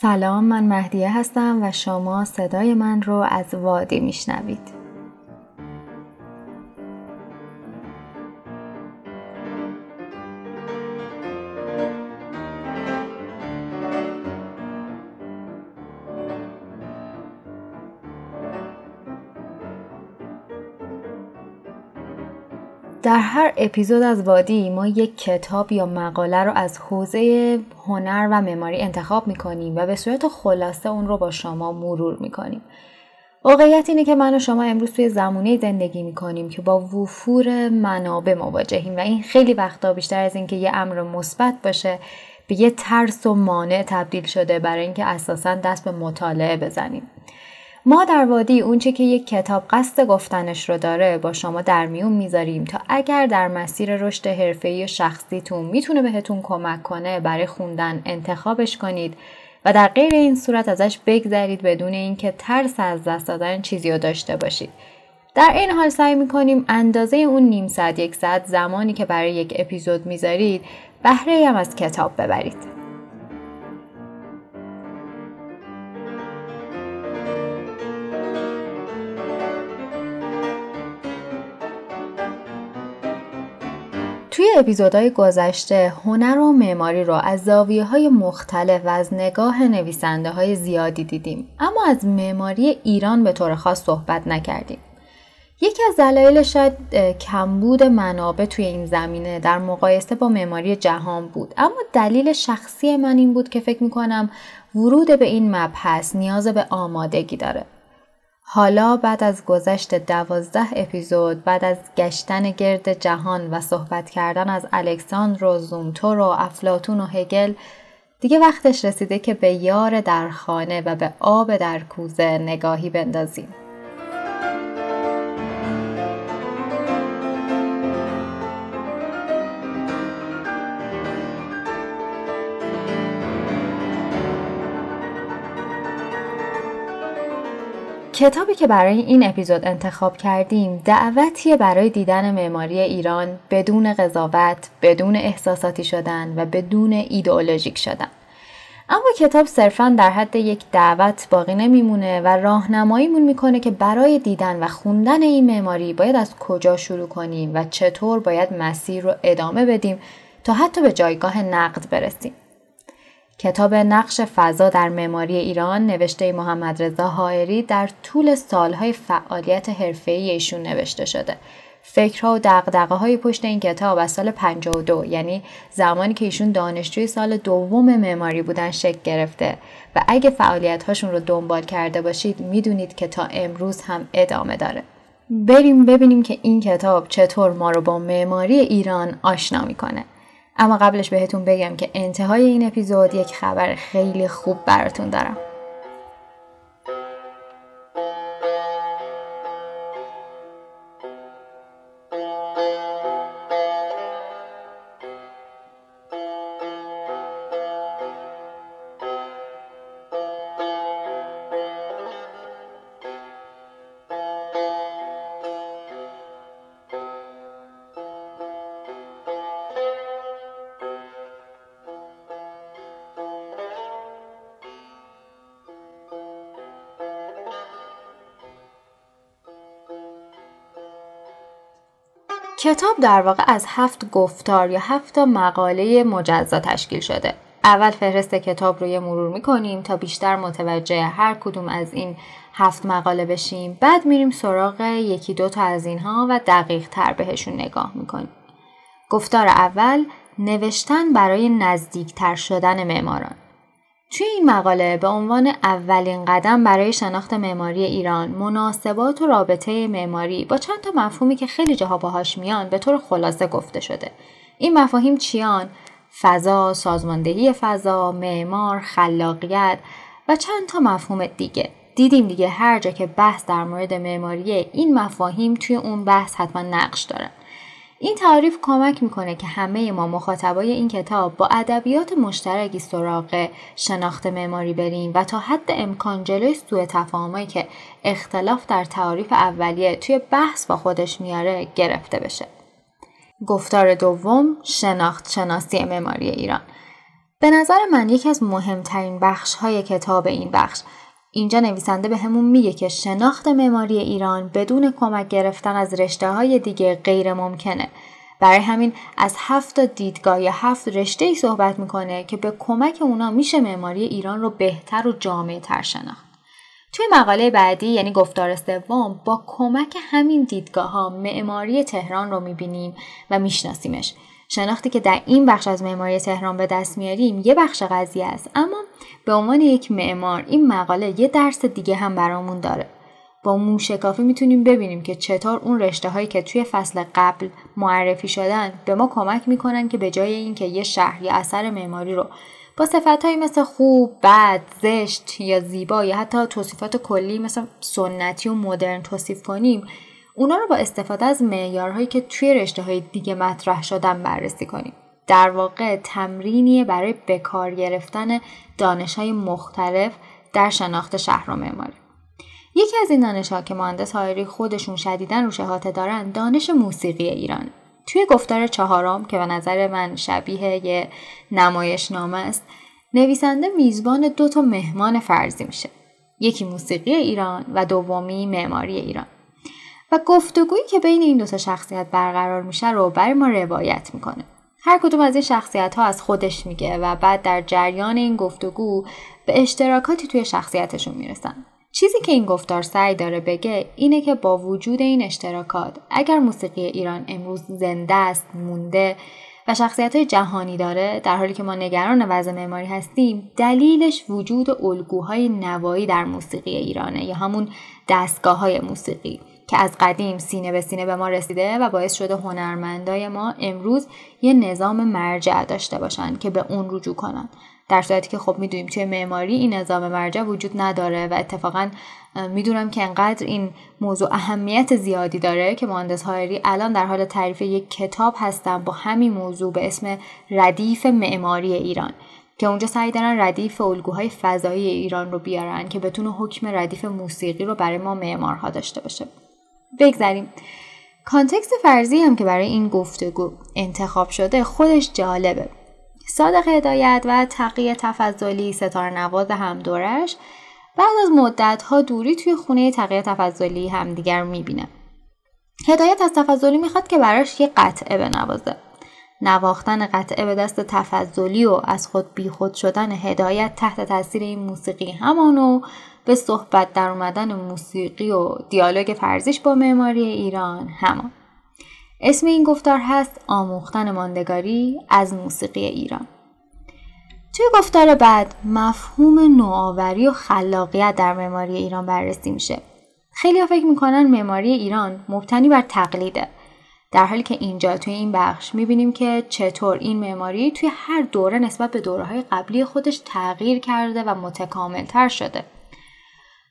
سلام من مهدیه هستم و شما صدای من رو از وادی میشنوید. در هر اپیزود از وادی ما یک کتاب یا مقاله رو از حوزه هنر و معماری انتخاب می‌کنیم و به صورت خلاصه اون رو با شما مرور می‌کنیم. واقعیت اینه که من و شما امروز توی زمونه زندگی می‌کنیم که با وفور منابع مواجهیم و این خیلی وقتا بیشتر از اینکه یه امر مثبت باشه به یه ترس و مانع تبدیل شده برای اینکه اساسا دست به مطالعه بزنیم. ما در وادی اونچه که یک کتاب قصد گفتنش رو داره با شما در میون می‌ذاریم تا اگر در مسیر رشد حرفه‌ای شخصیتون می‌تونه بهتون کمک کنه برای خوندن انتخابش کنید و در غیر این صورت ازش بگذرید بدون اینکه ترس از دست دادن چیزی رو داشته باشید. در این حال سعی می‌کنیم اندازه اون نیم ساعت یک ساعت زمانی که برای یک اپیزود می‌ذارید بهره هم از کتاب ببرید. توی اپیزودهای گذشته هنر و معماری رو از زاویه های مختلف و از نگاه نویسنده های زیادی دیدیم. اما از معماری ایران به طور خاص صحبت نکردیم. یکی از دلایل شاید کمبود منابع توی این زمینه در مقایسه با معماری جهان بود. اما دلیل شخصی من این بود که فکر می‌کنم ورود به این مبحث نیاز به آمادگی داره. حالا بعد از گذشت دوازده اپیزود بعد از گشتن گرد جهان و صحبت کردن از الکساندر و زومتور و افلاتون و هگل دیگه وقتش رسیده که به یار در خانه و به آب در کوزه نگاهی بندازیم. کتابی که برای این اپیزود انتخاب کردیم دعوتیه برای دیدن معماری ایران بدون قضاوت، بدون احساساتی شدن و بدون ایدئولوژیک شدن. اما کتاب صرفا در حد یک دعوت باقی نمیمونه و راهنماییمون می‌کنه که برای دیدن و خوندن این معماری باید از کجا شروع کنیم و چطور باید مسیر رو ادامه بدیم تا حتی به جایگاه نقد برسیم. کتاب نقش فضا در معماری ایران نوشته محمد رضا حائری در طول سالهای فعالیت حرفه‌ای ایشون نوشته شده. فکرها و دقدقه های پشت این کتاب از سال 52 یعنی زمانی که ایشون دانشجوی سال دوم معماری بودن شکل گرفته و اگه فعالیت هاشون رو دنبال کرده باشید می‌دونید که تا امروز هم ادامه داره. بریم ببینیم که این کتاب چطور ما رو با معماری ایران آشنا می‌کنه. اما قبلش بهتون بگم که انتهای این اپیزود یک خبر خیلی خوب براتون دارم. کتاب در واقع از هفت گفتار یا هفت مقاله مجزا تشکیل شده. اول فهرست کتاب رو یه مرور می‌کنیم تا بیشتر متوجه هر کدوم از این هفت مقاله بشیم. بعد میریم سراغ یکی دو تا از اینها و دقیق تر بهشون نگاه می‌کنیم. گفتار اول نوشتن برای نزدیکتر شدن معماران. توی این مقاله به عنوان اولین قدم برای شناخت معماری ایران مناسبات و رابطه معماری با چند تا مفهومی که خیلی جاها باهاش میان به طور خلاصه گفته شده. این مفاهیم چیان؟ فضا سازماندهی فضا معمار خلاقیت و چند تا مفهوم دیگه. دیدیم دیگه هر جا که بحث در مورد معماری این مفاهیم توی اون بحث حتما نقش دارن این تعریف کمک می‌کنه که همه ما مخاطبای این کتاب با ادبیات مشترکی سراغ شناخت معماری بریم و تا حد امکان جلوی سوء تفاهمایی که اختلاف در تعریف اولیه توی بحث با خودش میاره گرفته بشه. گفتار دوم شناخت شناسی معماری ایران به نظر من یکی از مهمترین بخش های کتاب این بخش اینجا نویسنده به همون میگه که شناخت معماری ایران بدون کمک گرفتن از رشته های دیگه غیر ممکنه. برای همین از هفت دیدگاه یا هفت رشته ای صحبت می‌کنه که به کمک اونا میشه معماری ایران رو بهتر و جامعه تر شناخت. توی مقاله بعدی یعنی گفتار سوم با کمک همین دیدگاه ها معماری تهران رو می‌بینیم و میشناسیمش شناختی که در این بخش از معماری تهران به دست میاریم یه بخش قضیه است. اما به عنوان یک معمار این مقاله یه درس دیگه هم برامون داره. با موشکافی می‌تونیم ببینیم که چطور اون رشته هایی که توی فصل قبل معرفی شدن به ما کمک می‌کنن که به جای اینکه یه شهر یا اثر معماری رو با صفتهایی مثل خوب، بد، زشت یا زیبا یا حتی توصیفات کلی مثل سنتی و مدرن توصیف کنیم اونا رو با استفاده از معیارهایی که توی رشته های دیگه مطرح شدن بررسی کنیم. در واقع تمرینیه برای بکار گرفتن دانش های مختلف در شناخت شهر و معماری. یکی از این دانش ها که مهندس هایری خودشون شدیدن روش احاطه دارن دانش موسیقی ایران. توی گفتار چهارم که به نظر من شبیه یه نمایش نامه است نویسنده میزبان دو تا مهمان فرضی میشه یکی موسیقی ایران و دومی معماری ایران و گفتگویی که بین این دو تا شخصیت برقرار میشه رو برای ما روایت می‌کنه. هر کدوم از این شخصیت ها از خودش میگه و بعد در جریان این گفتگو به اشتراکاتی توی شخصیتشون می‌رسن. چیزی که این گفتار سعی داره بگه اینه که با وجود این اشتراکات اگر موسیقی ایران امروز زنده است مونده و شخصیت های جهانی داره در حالی که ما نگران وضع معماری هستیم دلیلش وجود الگوهای نوایی در موسیقی ایرانه یا همون دستگاه های موسیقی. که از قدیم سینه به سینه به ما رسیده و باعث شده هنرمندای ما امروز یه نظام مرجع داشته باشن که به اون رجوع کنن. در صورتی که خب می‌دونیم توی معماری این نظام مرجع وجود نداره و اتفاقا می‌دونم که انقدر این موضوع اهمیت زیادی داره که مهندس هایری الان در حال تعریف یک کتاب هستن با همین موضوع به اسم ردیف معماری ایران که اونجا سعی دارن ردیف الگوهای فضایی ایران رو بیارن که بتونه حکم ردیف موسیقی رو برای ما معمارها داشته باشه. بگذریم کانتکست فرضی هم که برای این گفتگو انتخاب شده خودش جالبه. صادق هدایت و تقیه تفضلی ستاره نواز هم دورش بعد از مدت ها دوری توی خونه تقیه تفضلی همدیگر می‌بینه. هدایت از تفضلی می‌خواد که براش یه قطعه بنوازه. نواختن قطعه به دست تفضلی و از خود بیخود شدن هدایت تحت تاثیر این موسیقی همانو به صحبت در اومدن موسیقی و دیالوگ فرزیش با معماری ایران همان. اسم این گفتار هست آموختن ماندگاری از موسیقی ایران. توی گفتار بعد مفهوم نوآوری و خلاقیت در معماری ایران بررسی میشه. خیلی فکر می‌کنن معماری ایران مبتنی بر تقلیده. در حالی که اینجا توی این بخش می‌بینیم که چطور این معماری توی هر دوره نسبت به دوره های قبلی خودش تغییر کرده و متکاملتر شده.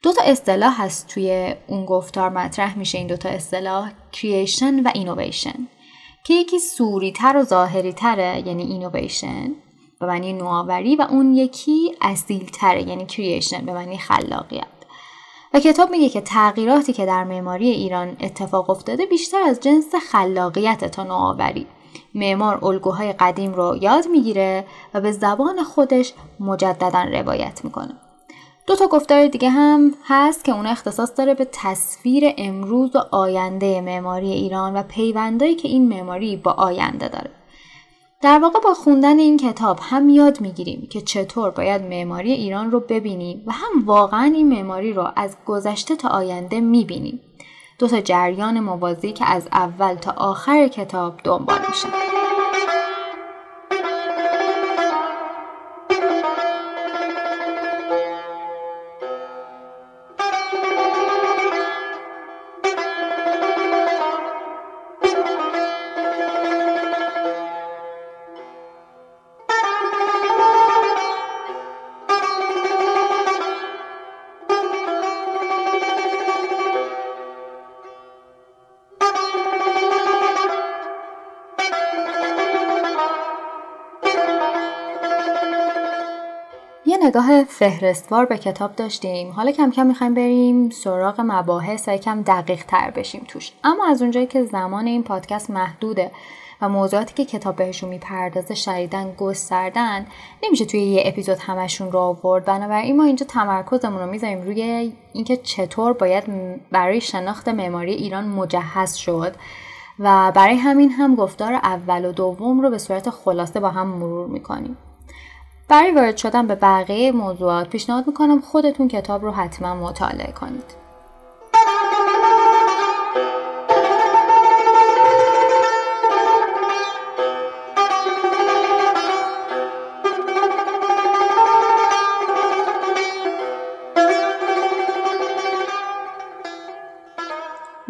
دو تا اصطلاح هست توی اون گفتار مطرح میشه این دو تا اصطلاح creation و innovation که یکی صوری تر و ظاهری تره یعنی اینویشن به معنی نوآوری و اون یکی اصیل تره یعنی creation به معنی خلاقیت. و کتاب میگه که تغییراتی که در معماری ایران اتفاق افتاده بیشتر از جنس خلاقیت تا نوآوری. معمار الگوهای قدیم رو یاد می‌گیره و به زبان خودش مجددا روایت می‌کنه. دو تا گفتار دیگه هم هست که اون اختصاص داره به تصویر امروز و آینده معماری ایران و پیوندایی که این معماری با آینده داره. در واقع با خوندن این کتاب هم یاد می‌گیریم که چطور باید معماری ایران رو ببینیم و هم واقعا این معماری رو از گذشته تا آینده می‌بینیم. دو تا جریان موازی که از اول تا آخر کتاب دنبال میشن. نگاه فهرستوار به کتاب داشتیم. حالا کم کم می‌خوایم بریم سراغ مباحث و یکم دقیق تر بشیم توش. اما از اونجایی که زمان این پادکست محدوده و موضوعاتی که کتاب بهشون می‌پردازه شدیدن گستردن نمیشه توی یه اپیزود همشون رو آورد. بنابراین ما اینجا تمرکزمون رو می‌ذاریم روی اینکه چطور باید برای شناخت معماری ایران مجهز شد. و برای همین هم گفتار اول و دوم رو به صورت خلاصه با هم مرور می‌کنیم. برای وارد شدن به بقیه موضوعات پیشنهاد می‌کنم خودتون کتاب رو حتما مطالعه کنید.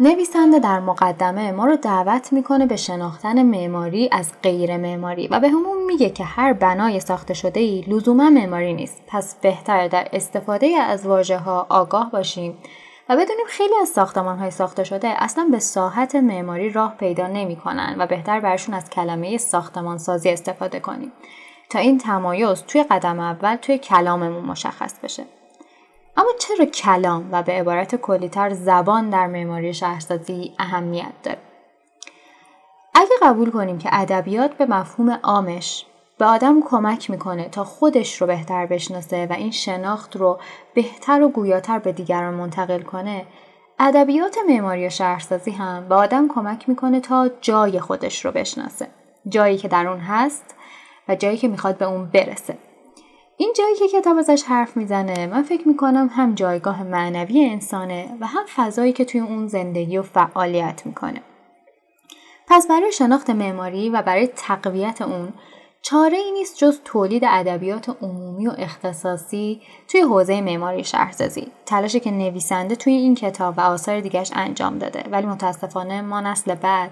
نویسنده در مقدمه ما رو دعوت می‌کنه به شناختن معماری از غیر معماری و به همون میگه که هر بنای ساخته شده ای لزوما معماری نیست. پس بهتر در استفاده از واژه ها آگاه باشیم و بدونیم خیلی از ساختمان های ساخته شده اصلا به ساحت معماری راه پیدا نمی‌کنن و بهتر برشون از کلمه ساختمان سازی استفاده کنیم تا این تمایز توی قدم اول توی کلاممون مشخص بشه. اما چرا کلام و به عبارت کلیتر زبان در معماری شهرسازی اهمیت داره؟ اگه قبول کنیم که ادبیات به مفهوم عامش به آدم کمک می‌کنه تا خودش رو بهتر بشناسه و این شناخت رو بهتر و گویاتر به دیگران منتقل کنه ادبیات معماری و شهرسازی هم به آدم کمک می‌کنه تا جای خودش رو بشناسه جایی که در اون هست و جایی که می‌خواد به اون برسه. این جایی که کتاب ازش حرف می‌زنه من فکر می‌کنم هم جایگاه معنوی انسانه و هم فضایی که توی اون زندگی و فعالیت می‌کنه. پس برای شناخت معماری و برای تقویت اون چاره ای نیست جز تولید ادبیات عمومی و اختصاصی توی حوزه معماری شهرسازی تلاشی که نویسنده توی این کتاب و آثار دیگرش انجام داده ولی متاسفانه ما نسل بعد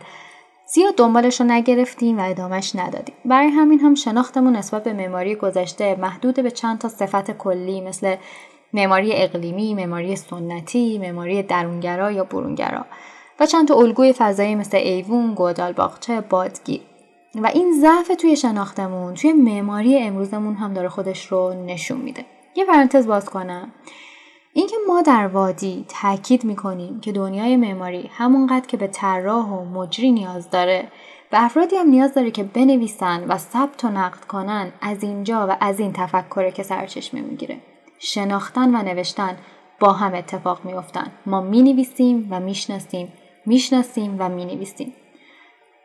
زیاد دنبالش رو نگرفتیم و ادامش ندادیم. برای همین هم شناختمون نسبت به معماری گذشته محدود به چند تا صفت کلی مثل معماری اقلیمی، معماری سنتی، معماری درونگرا یا برونگرا و چند تا الگوی فضایی مثل ایوون، گودال باغچه، بادگیر. و این ضعف توی شناختمون توی معماری امروزمون هم داره خودش رو نشون میده. یه پرانتز باز کنم. اینکه ما در وادی تاکید می‌کنیم که دنیای معماری همونقدر که به طراح و مجری نیاز داره و افرادی هم نیاز داره که بنویسن و ثبت و نقد کنن از اینجا و از این تفکره که سرچشمه می‌گیره. شناختن و نوشتن با هم اتفاق میافتن. ما می‌نویسیم و می‌شناسیم می‌شناسیم و می‌نویسیم.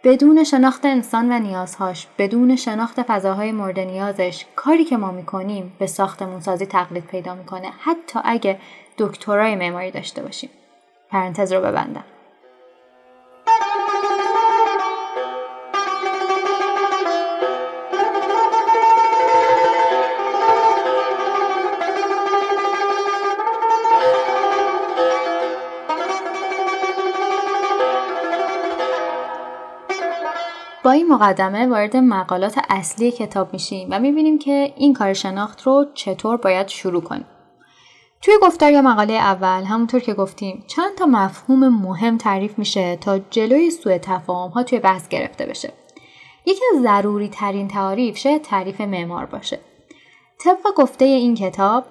بدون شناخت انسان و نیازهاش بدون شناخت فضاهای مورد نیازش کاری که ما می‌کنیم به ساختمون سازی تقلید پیدا می‌کنه حتی اگه دکترای معماری داشته باشیم. پرانتز رو ببندم. این مقدمه وارد مقالات اصلی کتاب میشیم و می‌بینیم که این کار شناخت رو چطور باید شروع کنیم. توی گفتار یا مقاله اول همونطور که گفتیم چند تا مفهوم مهم تعریف میشه تا جلوی سوء تفاهم ها توی بحث گرفته بشه. یکی از ضروری ترین تعریف شاید تعریف معمار باشه. طبق گفته این کتاب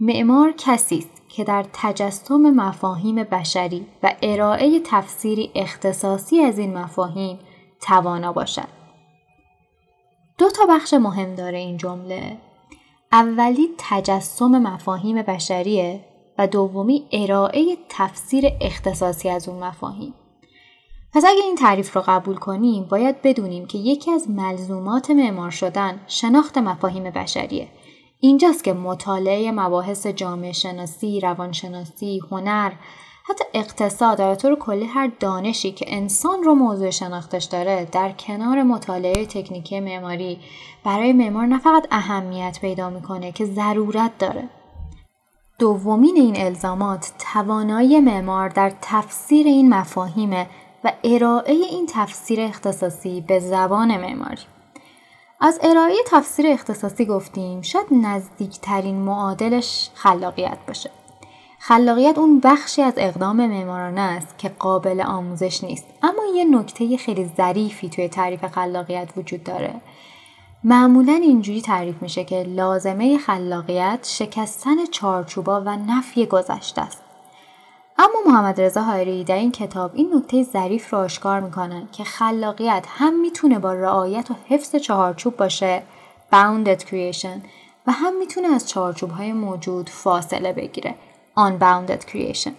معمار کسی است که در تجسم مفاهیم بشری و ارائه تفسیری اختصاصی از این مفاهیم توانا باشد. دو تا بخش مهم داره این جمله. اولی تجسم مفاهیم بشریه و دومی ارائه تفسیر اختصاصی از اون مفاهیم. پس اگه این تعریف رو قبول کنیم باید بدونیم که یکی از ملزومات معمار شدن شناخت مفاهیم بشریه. اینجاست که مطالعه مباحث جامعه شناسی، روانشناسی، هنر حتی اقتصاد و طور کلی هر دانشی که انسان رو موضوع شناختش داره در کنار مطالعه تکنیکی معماری برای معمار نه فقط اهمیت پیدا می‌کنه که ضرورت داره. دومین این الزامات توانایی معمار در تفسیر این مفاهیم و ارائه این تفسیر اختصاصی به زبان معماری. از ارائه تفسیر اختصاصی گفتیم شاید نزدیکترین معادلش خلاقیت باشه. خلاقیت اون بخشی از اقدام معمارانه است که قابل آموزش نیست. اما یه نکته خیلی ظریفی توی تعریف خلاقیت وجود داره. معمولا اینجوری تعریف میشه که لازمه خلاقیت شکستن چارچوبا و نفی گذشته است. اما محمد رضا حایری در این کتاب این نکته ظریف را آشکار می‌کنن که خلاقیت هم می‌تونه با رعایت و حفظ چهارچوب باشه bounded creation و هم می‌تونه از چهارچوب های موجود فاصله بگیره. Unbounded creation.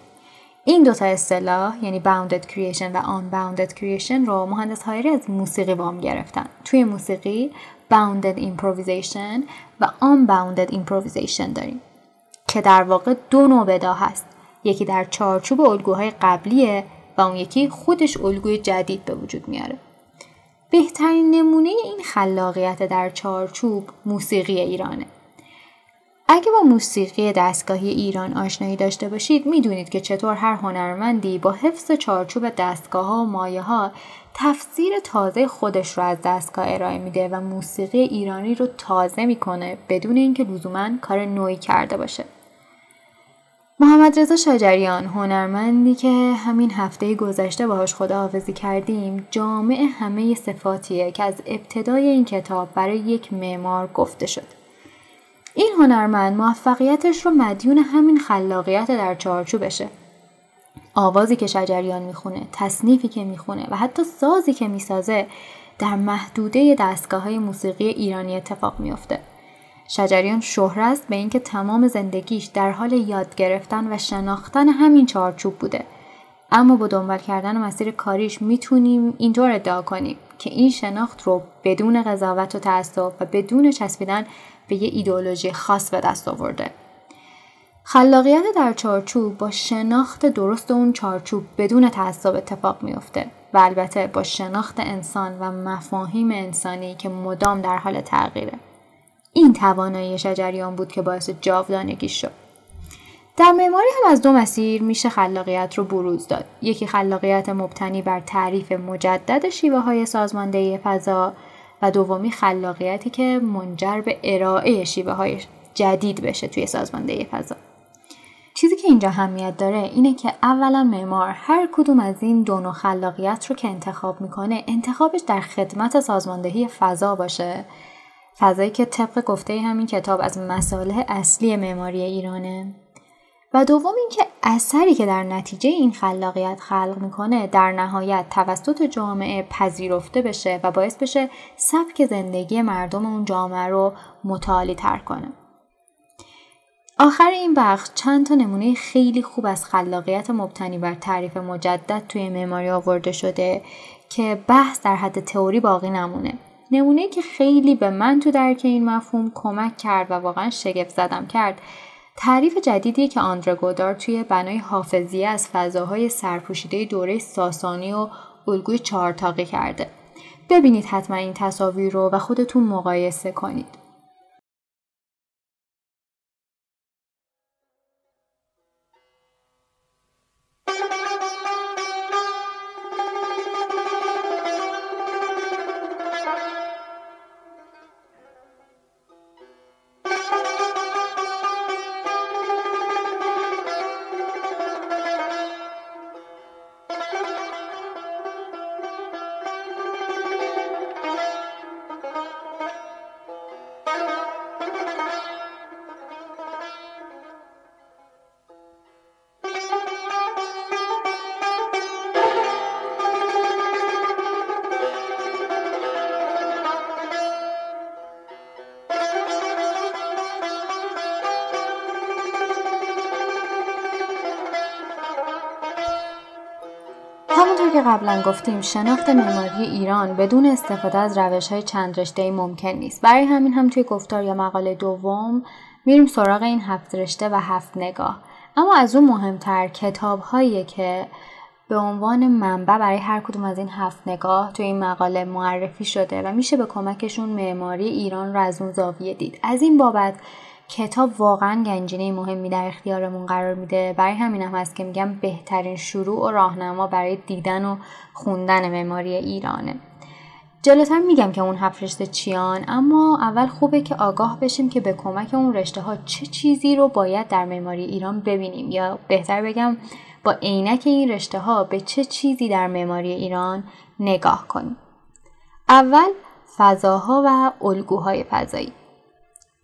این دوتا اصطلاح یعنی bounded creation و unbounded creation رو مهندس هایری از موسیقی وام گرفتن. توی موسیقی bounded improvisation و unbounded improvisation داریم که در واقع دو نوع بدا هست. یکی در چارچوب الگوهای قبلیه و اون یکی خودش الگوی جدید به وجود میاره. بهترین نمونه این خلاقیت در چارچوب موسیقی ایرانه. اگه با موسیقی دستگاهی ایران آشنایی داشته باشید می‌دونید که چطور هر هنرمندی با حفظ چارچوب دستگاه ها و مایه ها تفسیر تازه خودش رو از دستگاه ارائه میده و موسیقی ایرانی رو تازه می‌کنه بدون اینکه لزوما کار نوعی کرده باشه. محمد رضا شجریان هنرمندی که همین هفته گذشته باهاش خداحافظی کردیم جامع همه صفاتیه که از ابتدای این کتاب برای یک معمار گفته شد. این هنرمند موفقیتش رو مدیون همین خلاقیت در چارچوبشه آوازی که شجریان می‌خونه تصنیفی که می‌خونه و حتی سازی که می‌سازه در محدوده دستگاه های موسیقی ایرانی اتفاق میافته. شجریان شهره است به اینکه تمام زندگیش در حال یاد گرفتن و شناختن همین چارچوب بوده. اما با دنبال کردن مسیر کاریش می‌تونیم اینطور ادعا کنیم که این شناخت رو بدون قضاوت و تعصب و بدون چسبیدن به یه ایدئولوژی خاص به دست آورده. خلاقیت در چارچوب با شناخت درست اون چارچوب بدون تعصب اتفاق میافته و البته با شناخت انسان و مفاهیم انسانی که مدام در حال تغییره. این توانایی شجریان بود که باعث جاودانگی شد. در معماری هم از دو مسیر میشه خلاقیت رو بروز داد. یکی خلاقیت مبتنی بر تعریف مجدد شیوه های سازماندهی فضا دومی خلاقیتی که منجر به ارائه شیوه های جدید بشه توی سازماندهی فضا. چیزی که اینجا همیت داره اینه که اولا معمار هر کدوم از این دو نوع خلاقیت رو که انتخاب می‌کنه انتخابش در خدمت سازماندهی فضا باشه. فضایی که طبق گفته همین کتاب از مسائل اصلی معماری ایرانه. و دوم اینکه اثری که در نتیجه این خلاقیت خلق می‌کنه در نهایت توسط جامعه پذیرفته بشه و باعث بشه سبک زندگی مردم اون جامعه رو متعالی تر کنه. آخر این بخش چند تا نمونه خیلی خوب از خلاقیت مبتنی بر تعریف مجدد توی معماری آورده شده که بحث در حد تئوری باقی نمونه. نمونه که خیلی به من تو درک این مفهوم کمک کرد و واقعا شگفت زدم کرد تعریف جدیدی که آندره گودار توی بنای حافظیه از فضاهای سرپوشیده دوره ساسانی و الگوی چهارتاقی کرده. ببینید حتما این تصاویر رو و خودتون مقایسه کنید. که قبلا گفتیم شناخت معماری ایران بدون استفاده از روش های چند رشته ممکن نیست. برای همین هم توی گفتار یا مقاله دوم میریم سراغ این هفت رشته و هفت نگاه. اما از اون مهمتر کتاب هایی که به عنوان منبع برای هر کدوم از این هفت نگاه توی این مقاله معرفی شده و میشه به کمکشون معماری ایران رو از اون زاویه دید. از این بابت کتاب واقعا گنجینه مهمی در اختیارمون قرار میده. برای همین هم هست که میگم بهترین شروع و راهنما برای دیدن و خوندن معماری ایرانه. جلوتر میگم که اون هفت رشته چیان اما اول خوبه که آگاه بشیم که به کمک اون رشته ها چه چیزی رو باید در معماری ایران ببینیم. یا بهتر بگم با عینک این رشته ها به چه چیزی در معماری ایران نگاه کنیم. اول فضاها و الگوهای فضایی.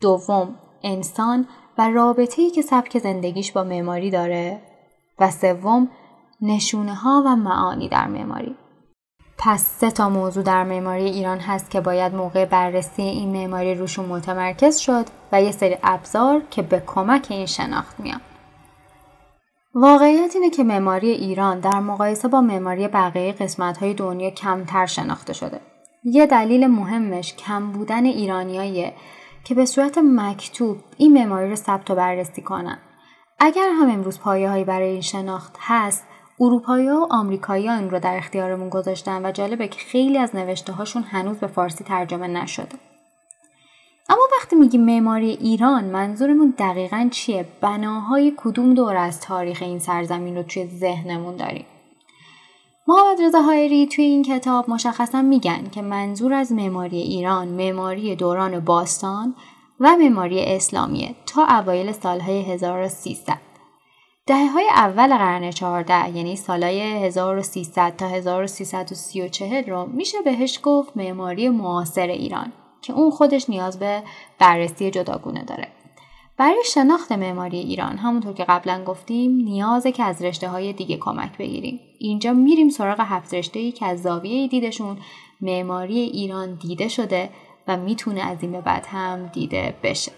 دوم انسان و رابطه‌ای که سبک زندگیش با معماری داره و سوم نشونه ها و معانی در معماری پس سه تا موضوع در معماری ایران هست که باید موقع بررسی این معماری روشون متمرکز شد و یه سری ابزار که به کمک این شناخت میان. واقعیت اینه که معماری ایران در مقایسه با معماری بقیه قسمت‌های دنیا کمتر شناخته شده. یه دلیل مهمش کم بودن ایرانیاییه که به صورت مکتوب این معماری رو ثبت و بررسی کنن. اگر هم امروز پایه برای این شناخت هست اروپایی و آمریکایی این رو در اختیارمون گذاشتن و جالبه که خیلی از نوشته هاشون هنوز به فارسی ترجمه نشده. اما وقتی میگیم معماری ایران منظورمون دقیقا چیه؟ بناهای کدوم دور از تاریخ این سرزمین رو توی ذهنمون داریم؟ محمد رضا هایری توی این کتاب مشخصا میگن که منظور از معماری ایران معماری دوران باستان و معماری اسلامیه تا اوایل سالهای 1300 دهه های اول قرن 14 یعنی سالهای 1300 تا 1334 رو میشه بهش گفت معماری معاصر ایران که اون خودش نیاز به بررسی جداگونه داره. برای شناخت معماری ایران همونطور که قبلا گفتیم نیازه که از رشته های دیگه کمک بگیریم. اینجا میریم سراغ هفت رشته ای که از زاویه دیدشون معماری ایران دیده شده و می‌تونه از این به بعد هم دیده بشه.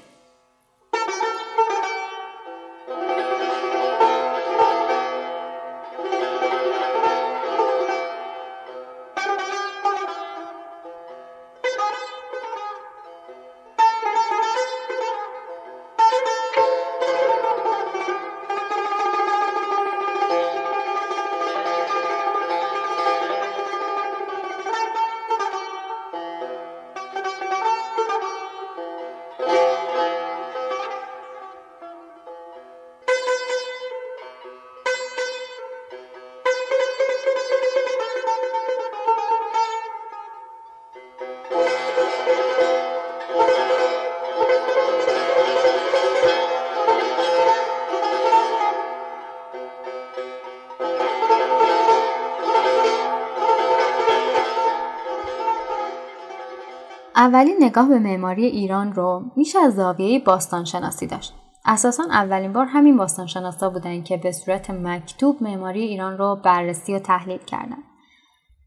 اولین نگاه به معماری ایران رو میشه از زاویه باستان شناسی داشت. اساسا اولین بار همین باستان شناسا بودن که به صورت مکتوب معماری ایران رو بررسی و تحلیل کردن.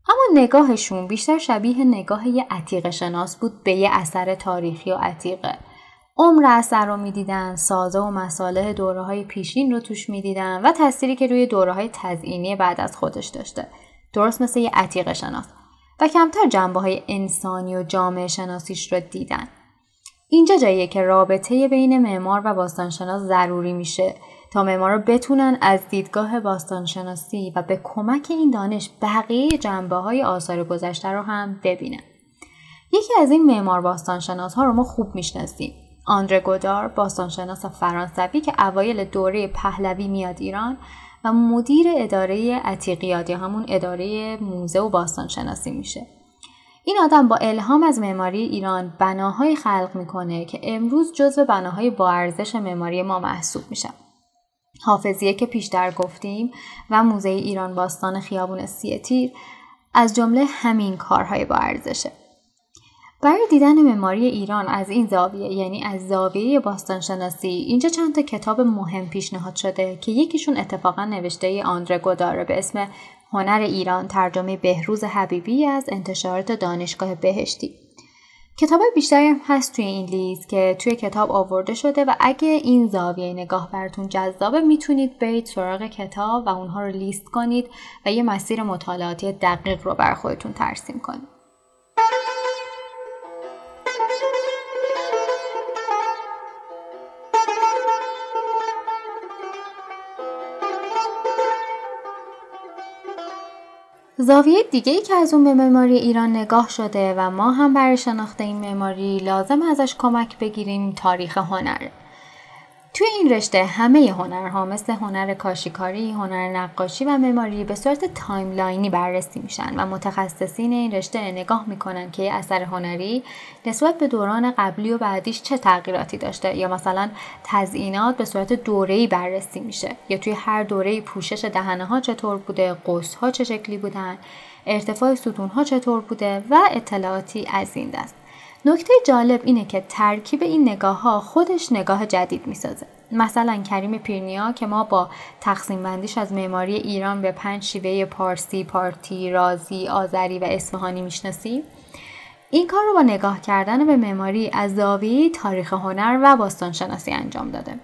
اما نگاهشون بیشتر شبیه نگاه یه عتیق شناس بود به یه اثر تاریخی و عتیقه. عمر اثر رو می‌دیدن، سازه و مساله دوره های پیشین رو توش می‌دیدن و تأثیری که روی دوره های بعد از خودش داشته. درست مثل یه عتیق شناس. و کمتر جنبه های انسانی و جامعه شناسیش رو دیدن. اینجا جاییه که رابطه بین معمار و باستانشناس ضروری میشه تا معمارا بتونن از دیدگاه باستانشناسی و به کمک این دانش بقیه جنبه های آثار گذشته رو هم ببینن. یکی از این معمار باستانشناس ها رو ما خوب می‌شناسیم. آندره گودار باستانشناس فرانسوی که اوایل دوره پهلوی میاد ایران و مدیر اداره عتیقیات یا همون اداره موزه و باستان شناسی میشه. این آدم با الهام از معماری ایران بناهایی خلق می‌کنه که امروز جزو بناهای با ارزش معماری ما محسوب میشن. حافظیه که پیشتر گفتیم و موزه ایران باستان خیابون سیتیر از جمله همین کارهای با ارزشه. برای دیدن معماری ایران از این زاویه یعنی از زاویه باستانشناسی اینجا چند تا کتاب مهم پیشنهاد شده که یکیشون اتفاقا نوشته آندره گوداره به اسم هنر ایران ترجمه بهروز حبیبی از انتشارات دانشگاه بهشتی. کتاب بیشتری هم هست توی این لیست که توی کتاب آورده شده و اگه این زاویه نگاه براتون جذابه می‌تونید برید سراغ کتاب و اونها رو لیست کنید و یه مسیر مطالعاتی دقیق رو بر خودتون ترسیم کنید. زاویه دیگه ای که از اون به معماری ایران نگاه شده و ما هم برای شناخت این معماری لازم ازش کمک بگیریم تاریخ هنره. توی این رشته همه هنرها مثل هنر کاشیکاری، هنر نقاشی و معماری به صورت timeline ی بررسی میشن و متخصصین این رشته نگاه می‌کنن که یه اثر هنری نسبت به دوران قبلی و بعدیش چه تغییراتی داشته یا مثلا تزئینات به صورت دوره‌ای بررسی میشه یا توی هر دوره پوشش دهنه ها چطور بوده، قوس ها چه شکلی بودن، ارتفاع ستون ها چطور بوده و اطلاعاتی از این دست. نکته جالب اینه که ترکیب این نگاه ها خودش نگاه جدید می‌سازه. مثلا کریم پیرنیا که ما با تقسیم بندیش از معماری ایران به پنج شیوه پارسی، پارتی، رازی، آذری و اصفهانی می‌شناسیم. این کار رو با نگاه کردن به معماری از زاویه تاریخ هنر و باستانشناسی انجام داده.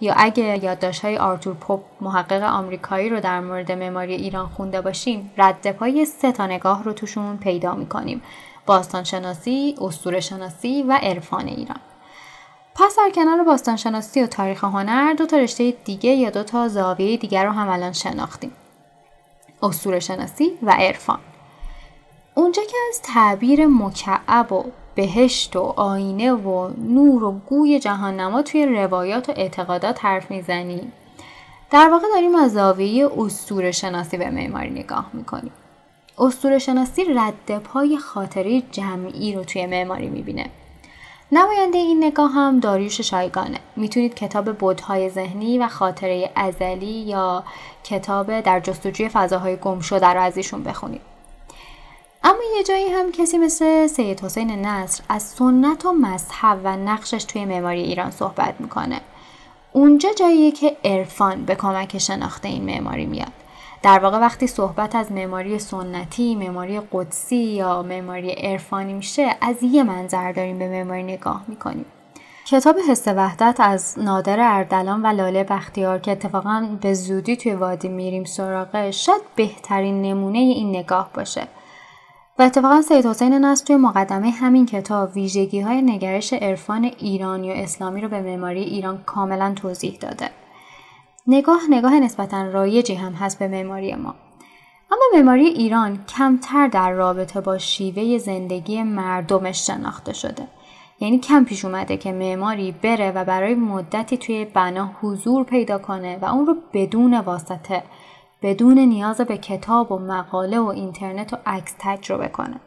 یا اگه یادداشت های آرتور پوپ محقق آمریکایی رو در مورد معماری ایران خونده باشیم رد پای سه تا نگاه رو توشون پیدا می‌کنیم. باستانشناسی، اسطوره شناسی و عرفان ایران. پس در کنار باستانشناسی و تاریخ هنر دو تا رشته دیگه یا دو تا زاویه دیگر رو هم الان شناختیم. اسطوره شناسی و عرفان. اونجا که از تعبیر مکعب و بهشت و آینه و نور و گوی جهان نما توی روایات و اعتقادات حرف می‌زنیم در واقع داریم از زاویه اسطوره شناسی به معماری نگاه می‌کنیم اسطوره شناسی رد پای خاطره جمعی رو توی معماری می‌بینه. نماینده این نگاه هم داریوش شایگانه. می‌تونید کتاب بودهای ذهنی و خاطره ازلی یا کتاب در جستجوی فضاهای گم شده رو از ایشون بخونید. اما یه جایی هم کسی مثل سید حسین نصر از سنت و مذهب و نقشش توی معماری ایران صحبت می‌کنه. اونجا جاییه که عرفان به کمک شناخته این معماری میاد. در واقع وقتی صحبت از معماری سنتی، معماری قدسی یا معماری عرفانی میشه از یه منظر داریم به معماری نگاه می‌کنیم. کتاب حس وحدت از نادر اردلان و لاله بختیار که اتفاقا به زودی توی وادی میریم سراغه شاید بهترین نمونه این نگاه باشه. و اتفاقا سید حسین نصر توی مقدمه همین کتاب ویژگی های نگرش عرفان ایرانی و اسلامی رو به معماری ایران کاملا توضیح داده. نگاه نگاه نسبتا رایجی هم هست به معماری ما. اما معماری ایران کمتر در رابطه با شیوه زندگی مردمش شناخته شده. یعنی کم پیش اومده که معماری بره و برای مدتی توی بنا حضور پیدا کنه و اون رو بدون واسطه بدون نیاز به کتاب و مقاله و اینترنت و عکس تجربه کنه.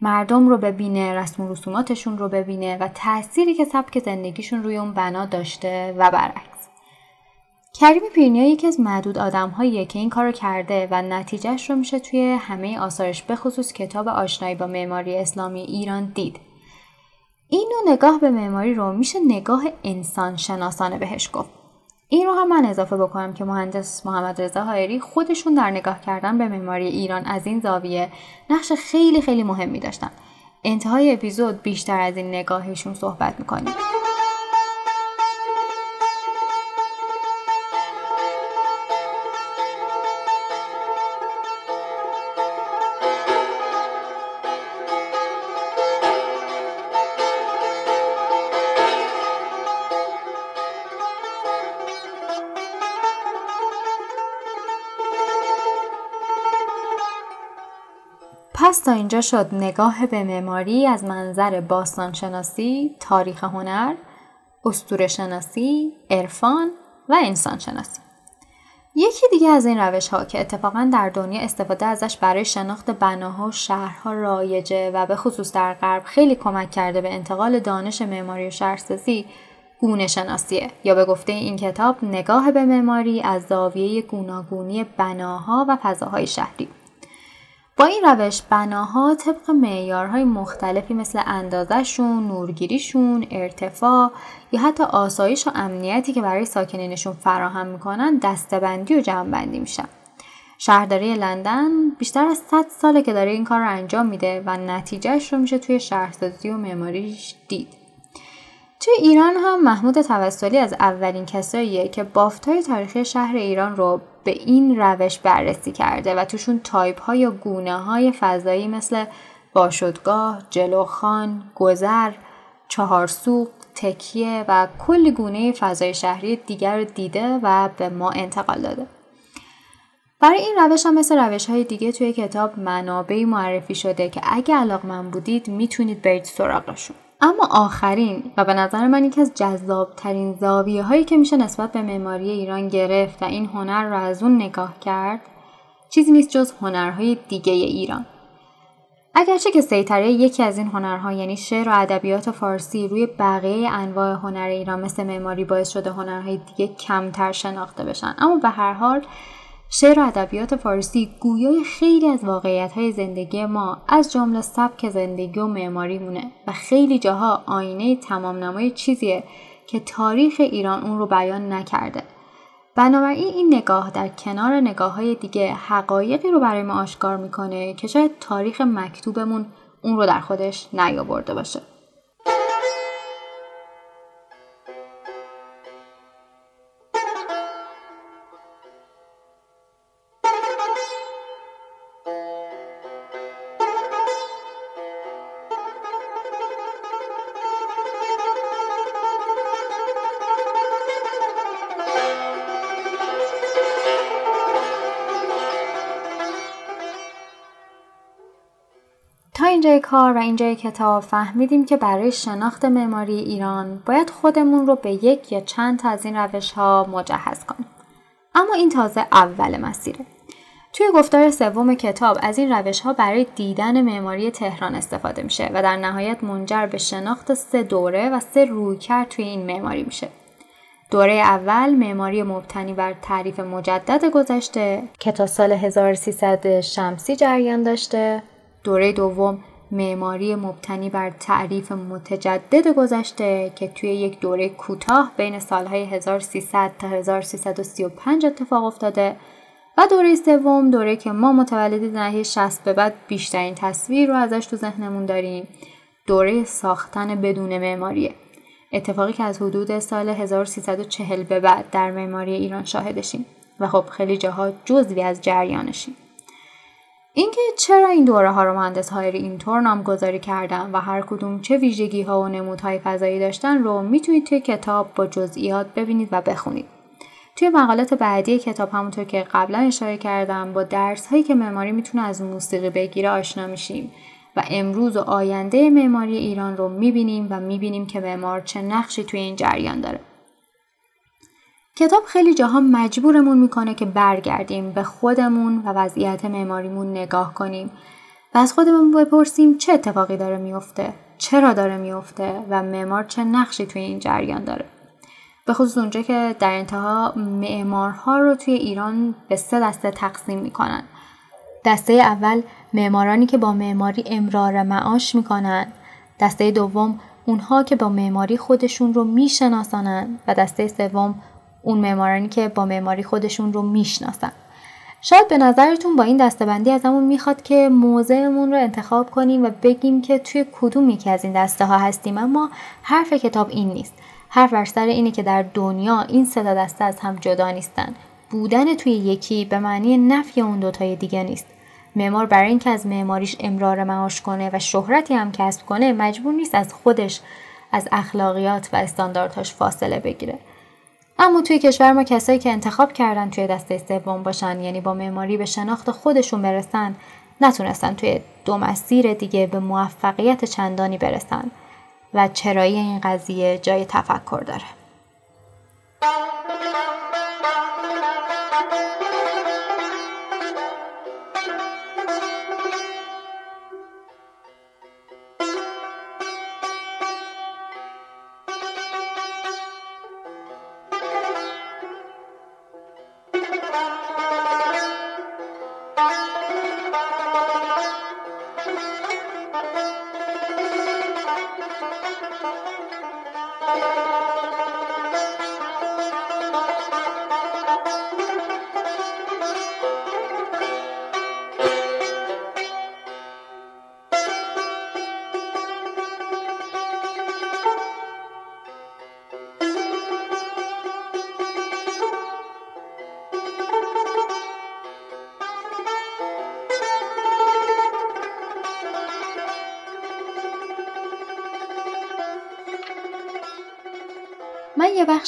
مردم رو ببینه رسم و رسوماتشون رو ببینه و تأثیری که سبک زندگیشون روی اون بنا داشته و برعکس. کریم پیرنیا یکی از معدود آدمهاییه که این کارو کرده و نتیجهش رو میشه توی همه آثارش به خصوص کتاب آشنایی با معماری اسلامی ایران دید. این نوع نگاه به معماری رو میشه نگاه انسان شناسانه بهش گفت. این رو هم من اضافه بکنم که مهندس محمد رضا هایری خودشون در نگاه کردن به معماری ایران از این زاویه نقش خیلی خیلی مهمی داشتن. انتهای اپیزود بیشتر از این نگاهشون صحبت می‌کنیم. پس تا اینجا شد نگاه به معماری از منظر باستانشناسی، تاریخ هنر، استور شناسی، عرفان و انسان شناسی. یکی دیگه از این روش ها که اتفاقا در دنیا استفاده ازش برای شناخت بناها و شهرها رایجه و به خصوص در غرب خیلی کمک کرده به انتقال دانش معماری و شهرسازی گونه شناسیه یا به گفته این کتاب نگاه به معماری از زاویه گوناگونی بناها و فضاهای شهری با این روش بناها طبق معیارهای مختلفی مثل اندازهشون، نورگیریشون، ارتفاع یا حتی آسایش و امنیتی که برای ساکنینشون فراهم می‌کنن دسته‌بندی و جمعبندی میشن. شهرداری لندن بیشتر از 100 ساله که داره این کار رو انجام میده و نتیجهش رو میشه توی شهرسازی و معماریش دید. توی ایران هم محمود توسلی از اولین کساییه که بافتای تاریخی شهر ایران رو به این روش بررسی کرده و توشون تایپ ها یا گونه های فضایی مثل باشدگاه، جلوخان، گذر، چهارسوق، تکیه و کلی گونه فضای شهری دیگر رو دیده و به ما انتقال داده. برای این روش هم مثل روش های دیگه توی کتاب منابعی معرفی شده که اگه علاق من بودید می‌تونید برید سراغشون. اما آخرین و به نظر من یکی از جذابترین زاویه هایی که میشه نسبت به معماری ایران گرفت و این هنر را از اون نگاه کرد چیزی نیست جز هنرهای دیگه ایران. اگرچه که سیطره یکی از این هنرها یعنی شعر و ادبیات فارسی روی بقیه انواع هنر ایران مثل معماری باعث شده هنرهای دیگه کمتر شناخته بشن. اما به هر حال شعر و ادبیات فارسی گویای خیلی از واقعیت های زندگی ما از جمله سبک زندگی و معماری مونه و خیلی جاها آینه تمام نمای چیزیه که تاریخ ایران اون رو بیان نکرده. بنابراین این نگاه در کنار نگاه های دیگه حقایقی رو برای ما آشکار می‌کنه که شاید تاریخ مکتوبمون اون رو در خودش نیاورده باشه. کار و اینجای کتاب فهمیدیم که برای شناخت معماری ایران باید خودمون رو به یک یا چند تا از این روش ها مجهز کنیم. اما این تازه اول مسیره. توی گفتار سوم کتاب از این روش ها برای دیدن معماری تهران استفاده میشه و در نهایت منجر به شناخت سه دوره و سه رویکرد توی این معماری میشه. دوره اول معماری مبتنی بر تعریف مجدد گذشته که تا سال 1300 شمسی جریان داشته دوره دوم معماری مبتنی بر تعریف متجدد گذشته که توی یک دوره کوتاه بین سالهای 1300 تا 1335 اتفاق افتاده و دوره سوم دوره که ما متولدی دهه 60 به بعد بیشترین تصویر رو ازش تو ذهنمون داریم دوره ساختن بدون معماریه اتفاقی که از حدود سال 1340 به بعد در معماری ایران شاهدشیم و خب خیلی جاها جزوی از جریانشیم. اینکه چرا این دوره ها رو مهندس هایر اینطور نامگذاری کردن و هر کدوم چه ویژگی ها و نمودهای فضایی داشتن رو می‌تونید توی کتاب با جزئیات ببینید و بخونید. توی مقالات بعدی کتاب همونطور که قبلا اشاره کردم با درس هایی که معماری می‌تونه از موسیقی بگیره آشنا میشیم و امروز و آینده معماری ایران رو می‌بینیم و می‌بینیم که معمار چه نقشی توی این جریان داره. کتاب خیلی جاها مجبورمون می‌کنه که برگردیم به خودمون و وضعیت معماریمون نگاه کنیم و از خودمون بپرسیم چه اتفاقی داره میفته چرا داره میفته و معمار چه نقشی توی این جریان داره. به خصوص اونجا که در انتها معمارها رو توی ایران به سه دسته تقسیم می‌کنن. دسته اول معمارانی که با معماری امرار معاش می‌کنن. دسته دوم اونها که با معماری خودشون رو میشناسانن. و دسته سوم اون معمارانی که با معماری خودشون رو می‌شناسن. شاید به نظرتون با این دستبندی از همون می‌خواد که موضعمون رو انتخاب کنیم و بگیم که توی کدوم یکی از این دسته ها هستیم اما حرف کتاب این نیست. حرف بر سر اینه که در دنیا این سه دسته از هم جدا نیستن. بودن توی یکی به معنی نفی اون دوتای دیگه نیست. معمار برای اینکه از معماریش امرار معاش کنه و شهرتی هم کسب کنه مجبور نیست از خودش از اخلاقیات و استانداردهاش فاصله بگیره. اما توی کشور ما کسایی که انتخاب کردن توی دسته سوم باشن یعنی با معماری به شناخت خودشون برسن نتونستن توی دو مسیر دیگه به موفقیت چندانی برسن. و چرایی این قضیه جای تفکر داره.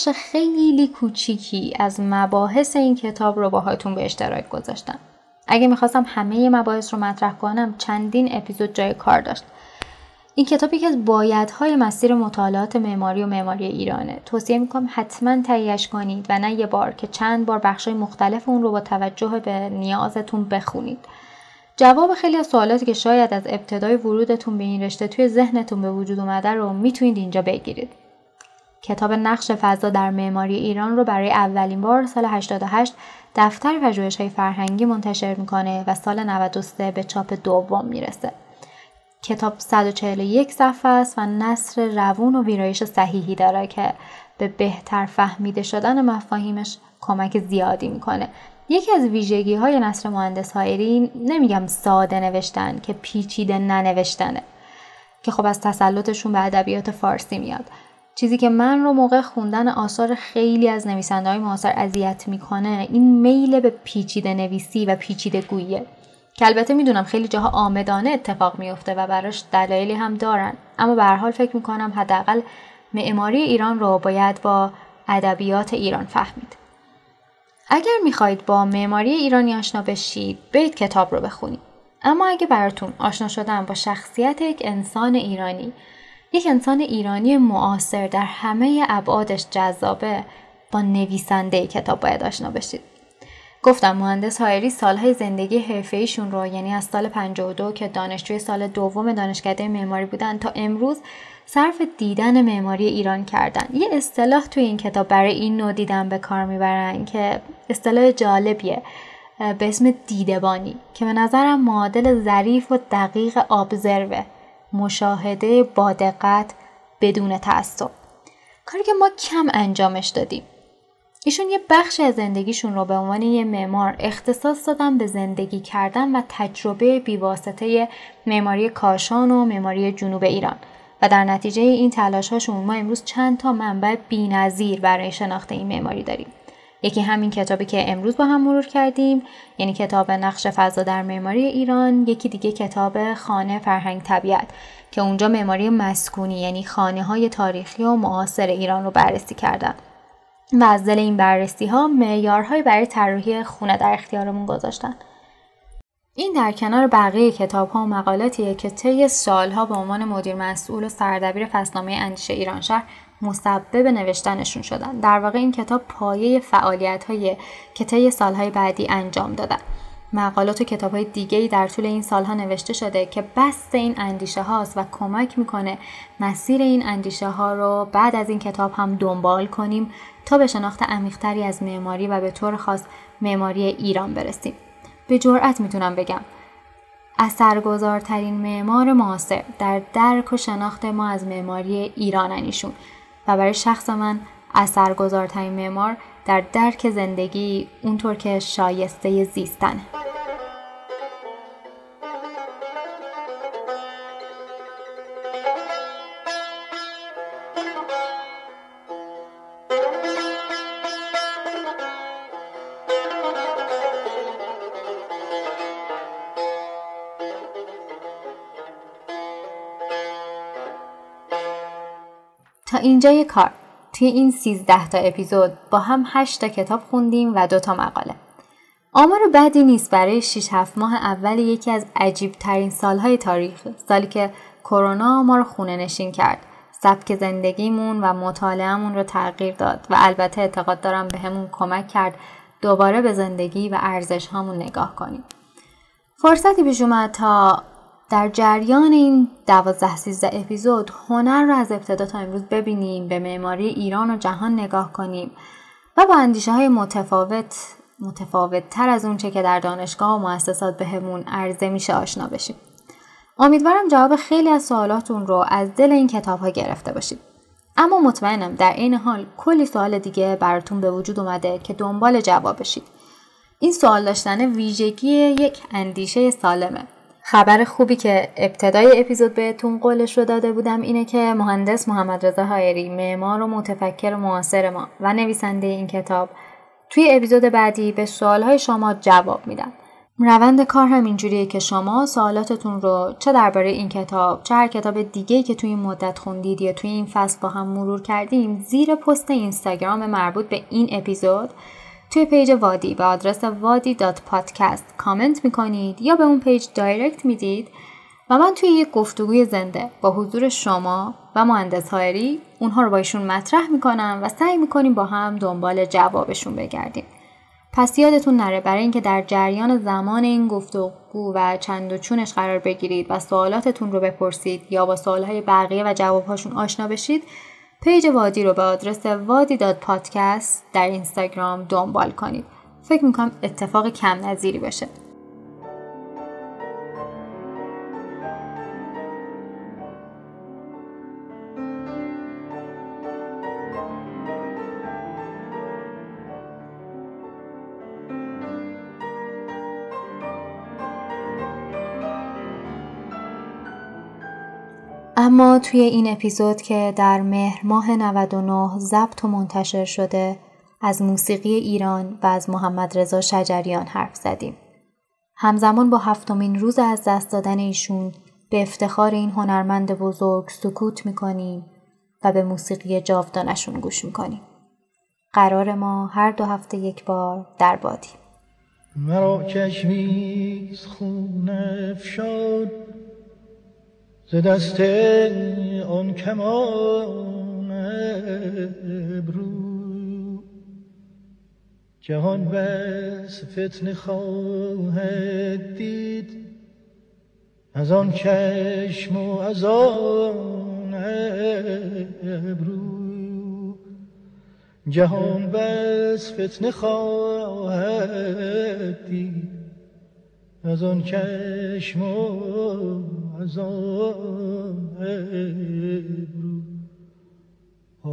بخش خیلی کوچیکی از مباحث این کتاب رو باهاتون به اشتراک گذاشتم. اگه می‌خواستم همه مباحث رو مطرح کنم چندین اپیزود جای کار داشت. این کتابی که از بایدهای مسیر مطالعات معماری و معماری ایرانه توصیه می‌کنم حتما تهیهش کنید و نه یه بار که چند بار بخشای مختلف اون رو با توجه به نیازتون بخونید جواب خیلی از سوالاتی که شاید از ابتدای ورودتون به این رشته توی ذهنتون به وجود اومده رو می‌تونید اینجا بگیرید کتاب نقش فضا در معماری ایران رو برای اولین بار سال 88 دفتر پژوهش های فرهنگی منتشر می‌کنه و سال 93 به چاپ دوم می‌رسه. کتاب 141 صفحه است و نصر روون و ویرایش صحیحی داره که به بهتر فهمیده شدن مفاهیمش کمک زیادی می‌کنه. یکی از ویژگی های نصر مهندس هایری نمیگم ساده نوشتن که پیچیده ننوشتنه که خب از تسلطشون به ادبیات فارسی میاد چیزی که من رو موقع خوندن آثار خیلی از نویسنده های معاصر اذیت می‌کنه این میل به پیچیده نویسی و پیچیده گوییه که البته می‌دونم خیلی جاها آمدانه اتفاق میفته و براش دلایلی هم دارن. اما به حال فکر می‌کنم حداقل معماری ایران رو باید با ادبیات ایران فهمید. اگر می‌خواهید با معماری ایرانی آشنا بشید برید کتاب رو بخونید. اما اگه براتون آشنا شدن با شخصیت یک انسان ایرانی یک انسان ایرانی معاصر در همه ابعادش جذابه. با نویسنده کتاب باید آشنا بشید. گفتم مهندس هایری سالهای زندگی حرفه‌ایشون رو یعنی از سال 52 که دانشجوی سال دوم دانشکده معماری بودن تا امروز صرف دیدن معماری ایران کردن. یه اصطلاح توی این کتاب برای این نوع دیدن به کار می‌برن که اصطلاح جالبیه به اسم دیدبانی که به نظرم معادل ظریف و دقیق آبزروه. مشاهده با دقت بدون تعصب. کاری که ما کم انجامش دادیم. ایشون یه بخش از زندگیشون رو به عنوان یه معمار اختصاص دادن به زندگی کردن و تجربه بیواسطه معماری کاشان و معماری جنوب ایران. و در نتیجه این تلاش هاشون ما امروز چند تا منبع بینظیر برای شناخت این معماری داریم. یکی همین کتابی که امروز با هم مرور کردیم یعنی کتاب نقش فضا در معماری ایران یکی دیگه کتاب خانه فرهنگ طبیعت که اونجا معماری مسکونی یعنی خانه های تاریخی و معاصر ایران رو بررسی کردن. و از دل این بررسی ها معیارهایی برای طراحی خونه در اختیارمون گذاشتن. این در کنار بقیه کتاب ها و مقالاتیه که طی سالها به عنوان مدیر مسئول و سردبیر فصلنامه اندیشه ایران شهر مسبب نوشتنشون شدن. در واقع این کتاب پایه فعالیت های که طی سالهای بعدی انجام دادن. مقالات و کتاب های دیگه در طول این سالها نوشته شده که بست این اندیشه هاست و کمک می‌کنه مسیر این اندیشه ها رو بعد از این کتاب هم دنبال کنیم تا به شناخت عمیقتری از معماری و به طور خاص معماری ایران برسیم. به جرأت می‌تونم بگم اثرگذارترین معمار معاصر در درک و شناخت ما از معماری ایراننیشون و برای شخص من اثرگذارترین معمار در درک زندگی اونطور که شایسته زیستن اینجای کار. توی این 13 تا اپیزود با هم 8 تا کتاب خوندیم و دو تا مقاله. آمار بدی نیست برای 6 7 ماه اول یکی از عجیب ترین سالهای تاریخ سالی که کرونا ما رو خونه نشین کرد. سبک زندگیمون و مطالعهمون رو تغییر داد و البته اعتقاد دارم به همون کمک کرد دوباره به زندگی و ارزش هامون نگاه کنیم. فرصتی پیش اومد تا در جریان این دوازده سیزده اپیزود هنر رو از ابتدا تا امروز ببینیم به معماری ایران و جهان نگاه کنیم و با اندیشه های متفاوت متفاوت تر از اونچه که در دانشگاه و مؤسسات بهمون عرضه میشه آشنا بشیم. امیدوارم جواب خیلی از سوالاتون رو از دل این کتاب ها گرفته باشید. اما مطمئنم در این حال کلی سوال دیگه براتون به وجود اومده که دنبال جواب بشید این سوال داشتن ویژگی یک اندیشه سالمه. خبر خوبی که ابتدای اپیزود بهتون قولش رو داده بودم اینه که مهندس محمد رضا هایری معمار و متفکر معاصر ما و نویسنده این کتاب توی اپیزود بعدی به سوالهای شما جواب میدن. روند کار هم اینجوریه که شما سوالاتتون رو چه درباره این کتاب چه هر کتاب دیگه که توی این مدت خوندید یا توی این فصل با هم مرور کردیم زیر پست اینستاگرام مربوط به این اپیزود توی page وادی به آدرس وادی پادکست کامنت می‌کنید یا به اون page direct می‌دید و من توی یک گفتگوی زنده با حضور شما و مهندس هایری اونها رو با ایشون مطرح می‌کنم و سعی می‌کنیم با هم دنبال جوابشون بگردیم. پس یادتون نره برای اینکه در جریان زمان این گفتگو و چند و چونش قرار بگیرید و سوالاتتون رو بپرسید یا با سوالهای بقیه و جوابهاشون آشنا بشید پیج وادی رو به آدرس وادی داد پادکست در اینستاگرام دنبال کنید. فکر می‌کنم اتفاق کم نظیری باشه. اما توی این اپیزود که در مهر ماه 99 ضبط و منتشر شده از موسیقی ایران و از محمد رضا شجریان حرف زدیم. همزمان با هفتمین روز از دست دادن ایشون به افتخار این هنرمند بزرگ سکوت می‌کنیم و به موسیقی جاودانشون گوش می‌کنیم. قرار ما هر دو هفته یک بار در بادیم. مرا کشمیز خون افشاد ز دست آن کمان ابرو. جهان بس فتنه خواهد دید از آن چشم و از آن ابرو. جهان بس فتنه خواهد دید. از آن چشم و از آن که